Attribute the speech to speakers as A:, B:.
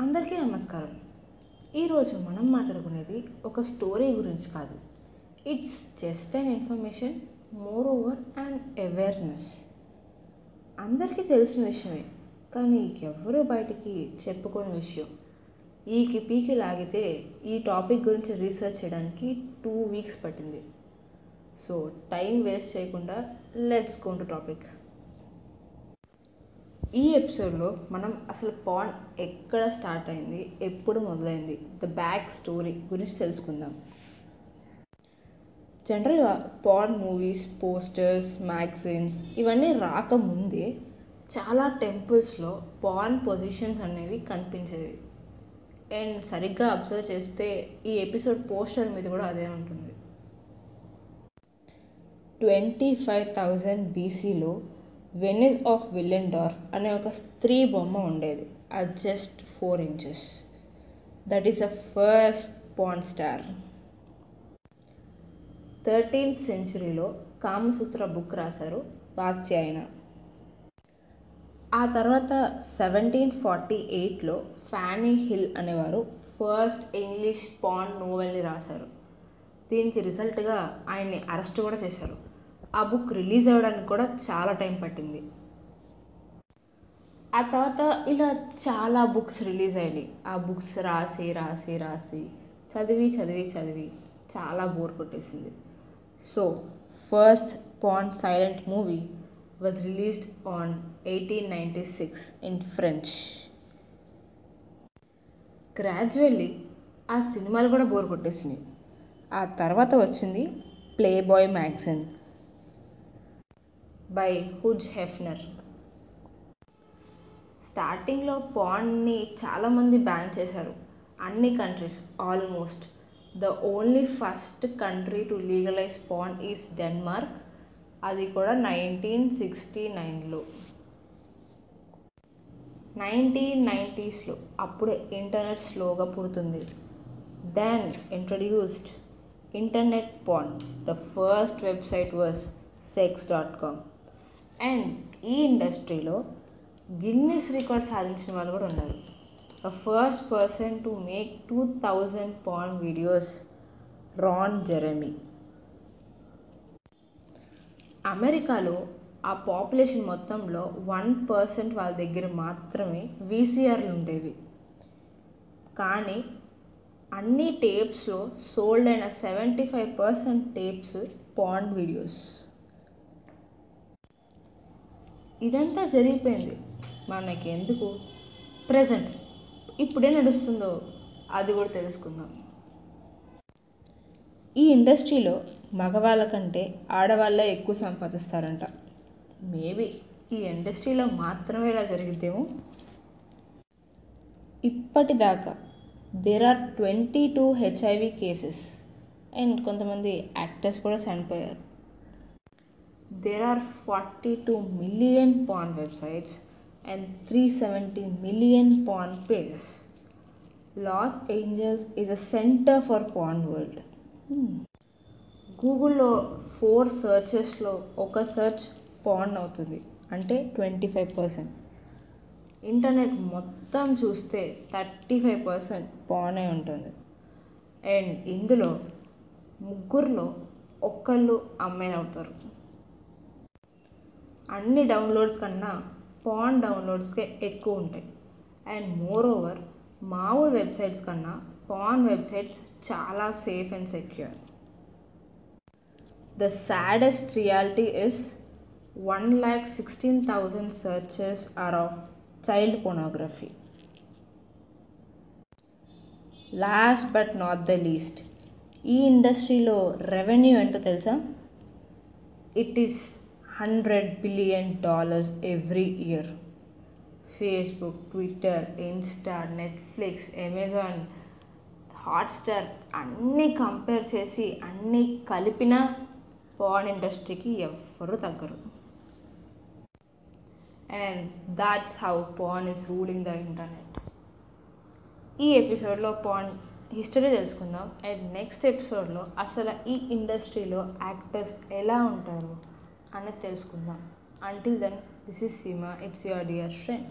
A: అందరికీ నమస్కారం. ఈరోజు మనం మాట్లాడుకునేది ఒక స్టోరీ గురించి కాదు. It's just an information moreover and awareness అందరికీ తెలిసిన విషయమే కానీ ఎవరు బయటికి చెప్పుకోని విషయం. ఈకి పీకి లాగితే ఈ టాపిక్ గురించి రీసెర్చ్ చేయడానికి టూ వీక్స్ పట్టింది. సో టైం వేస్ట్ చేయకుండా లెట్స్ గో టు టాపిక్ ఈ ఎపిసోడ్లో మనం అసలు పాన్ ఎక్కడ స్టార్ట్ అయింది ఎప్పుడు మొదలైంది ద బ్యాక్ స్టోరీ గురించి తెలుసుకుందాం. జనరల్గా పాన్ మూవీస్ పోస్టర్స్ మ్యాగజైన్స్ ఇవన్నీ రాకముందే చాలా టెంపుల్స్లో పాన్ పొజిషన్స్ అనేవి కనిపించేవి. అండ్ సరిగ్గా అబ్జర్వ్ చేస్తే ఈ ఎపిసోడ్ పోస్టర్ మీద కూడా అదే ఉంటుంది. ట్వంటీ ఫైవ్ థౌజండ్ బీసీలో వెనిస్ ఆఫ్ విల్లెండార్ఫ్ అనే ఒక స్త్రీ బొమ్మ ఉండేది. అది just four inches that is the first porn star thirteenth సెంచురీలో Kamasutra book రాశారు వాత్స్యాయన. ఆ తర్వాత సెవెంటీన్ ఫార్టీ ఎయిట్లో ఫ్యానీ హిల్ అనేవారు ఫస్ట్ ఇంగ్లీష్ పాన్ నోవెల్ని రాశారు. దీనికి రిజల్ట్గా ఆయన్ని అరెస్ట్ కూడా చేశారు. ఆ బుక్ రిలీజ్ అవ్వడానికి కూడా చాలా టైం పట్టింది. ఆ తర్వాత ఇలా చాలా బుక్స్ రిలీజ్ అయినాయి. ఆ బుక్స్ రాసి రాసి రాసి చదివి చదివి చదివి చాలా బోర్ కొట్టేసింది. So first porn silent movie was released on eighteen ninety six in French gradually ఆ సినిమాలు కూడా బోర్ కొట్టేసినాయి. ఆ తర్వాత వచ్చింది Playboy magazine by Hugh Hefner. స్టార్టింగ్లో పాండ్ని చాలామంది బ్యాన్ చేశారు. అన్ని countries almost. The only first country to legalise pond is Denmark. అది కూడా నైన్టీన్ సిక్స్టీ నైన్లో. నైన్టీన్ నైంటీస్లో అప్పుడే ఇంటర్నెట్ స్లోగా పుడుతుంది. Then introduced internet porn the first website was sex dot com. And ఈ ఇండస్ట్రీలో గిన్నెస్ రికార్డ్ సాధించిన వాళ్ళు కూడా ఉన్నారు. The first person to make two thousand porn videos Ron Jeremy అమెరికాలో ఆ పాపులేషన్ మొత్తంలో వన్ పర్సెంట్ వాళ్ళ దగ్గర మాత్రమే వీసీఆర్లు ఉండేవి. కానీ అన్ని టేప్స్లో సోల్డ్ అయిన సెవెంటీ ఫైవ్ పర్సెంట్ టేప్స్ పాండ్ వీడియోస్ ఇదంతా జరిగిపోయింది. మనకి ఎందుకు ప్రజెంట్ ఇప్పుడే నడుస్తుందో? అది కూడా తెలుసుకుందాం. ఈ ఇండస్ట్రీలో మగవాళ్ళ కంటే ఆడవాళ్ళే ఎక్కువ సంపాదిస్తారంట. మేబీ ఈ ఇండస్ట్రీలో మాత్రమే ఇలా జరిగిద్దేమో? ఇప్పటిదాకా there are twenty two HIV cases and కొంతమంది యాక్టర్స్ కూడా చనిపోయారు. There are forty two million porn websites and three seventy million porn pages Los Angeles is a centre for porn world గూగుల్లో ఫోర్ సర్చెస్లో ఒక సర్చ్ పాన్ అవుతుంది. అంటే twenty five percent internet మొత్తం చూస్తే థర్టీ ఫైవ్ పర్సెంట్ పానే ఉంటుంది. And ఇందులో ముగ్గురులో ఒక్కళ్ళు అమ్మాయిలు అవుతారు అన్ని డౌన్లోడ్స్ కన్నా పాన్ డౌన్లోడ్స్కే ఎక్కువ ఉంటాయి. అండ్ మోర్ ఓవర్ మామూలు వెబ్సైట్స్ కన్నా పాన్ వెబ్సైట్స్ చాలా safe and secure the saddest reality is one lakh sixteen thousand searches are of child pornography last but not the least ఈ ఇండస్ట్రీలో రెవెన్యూ ఎంతో తెలుసా? It is hundred billion dollars every year. Facebook Twitter Insta Netflix Amazon Hotstar అన్నీ compare చేసి అన్నీ కలిపిన porn ఇండస్ట్రీకి ఎవ్వరు తగ్గరు. And that's how porn is ruling the internet. ఈ ఎపిసోడ్లో పాన్ హిస్టరీ తెలుసుకుందాం. అండ్ నెక్స్ట్ ఎపిసోడ్లో అసలు ఈ ఇండస్ట్రీలో యాక్టర్స్ ఎలా ఉంటారు? అనేది తెలుసుకుందాం until then this is Seema it's your dear friend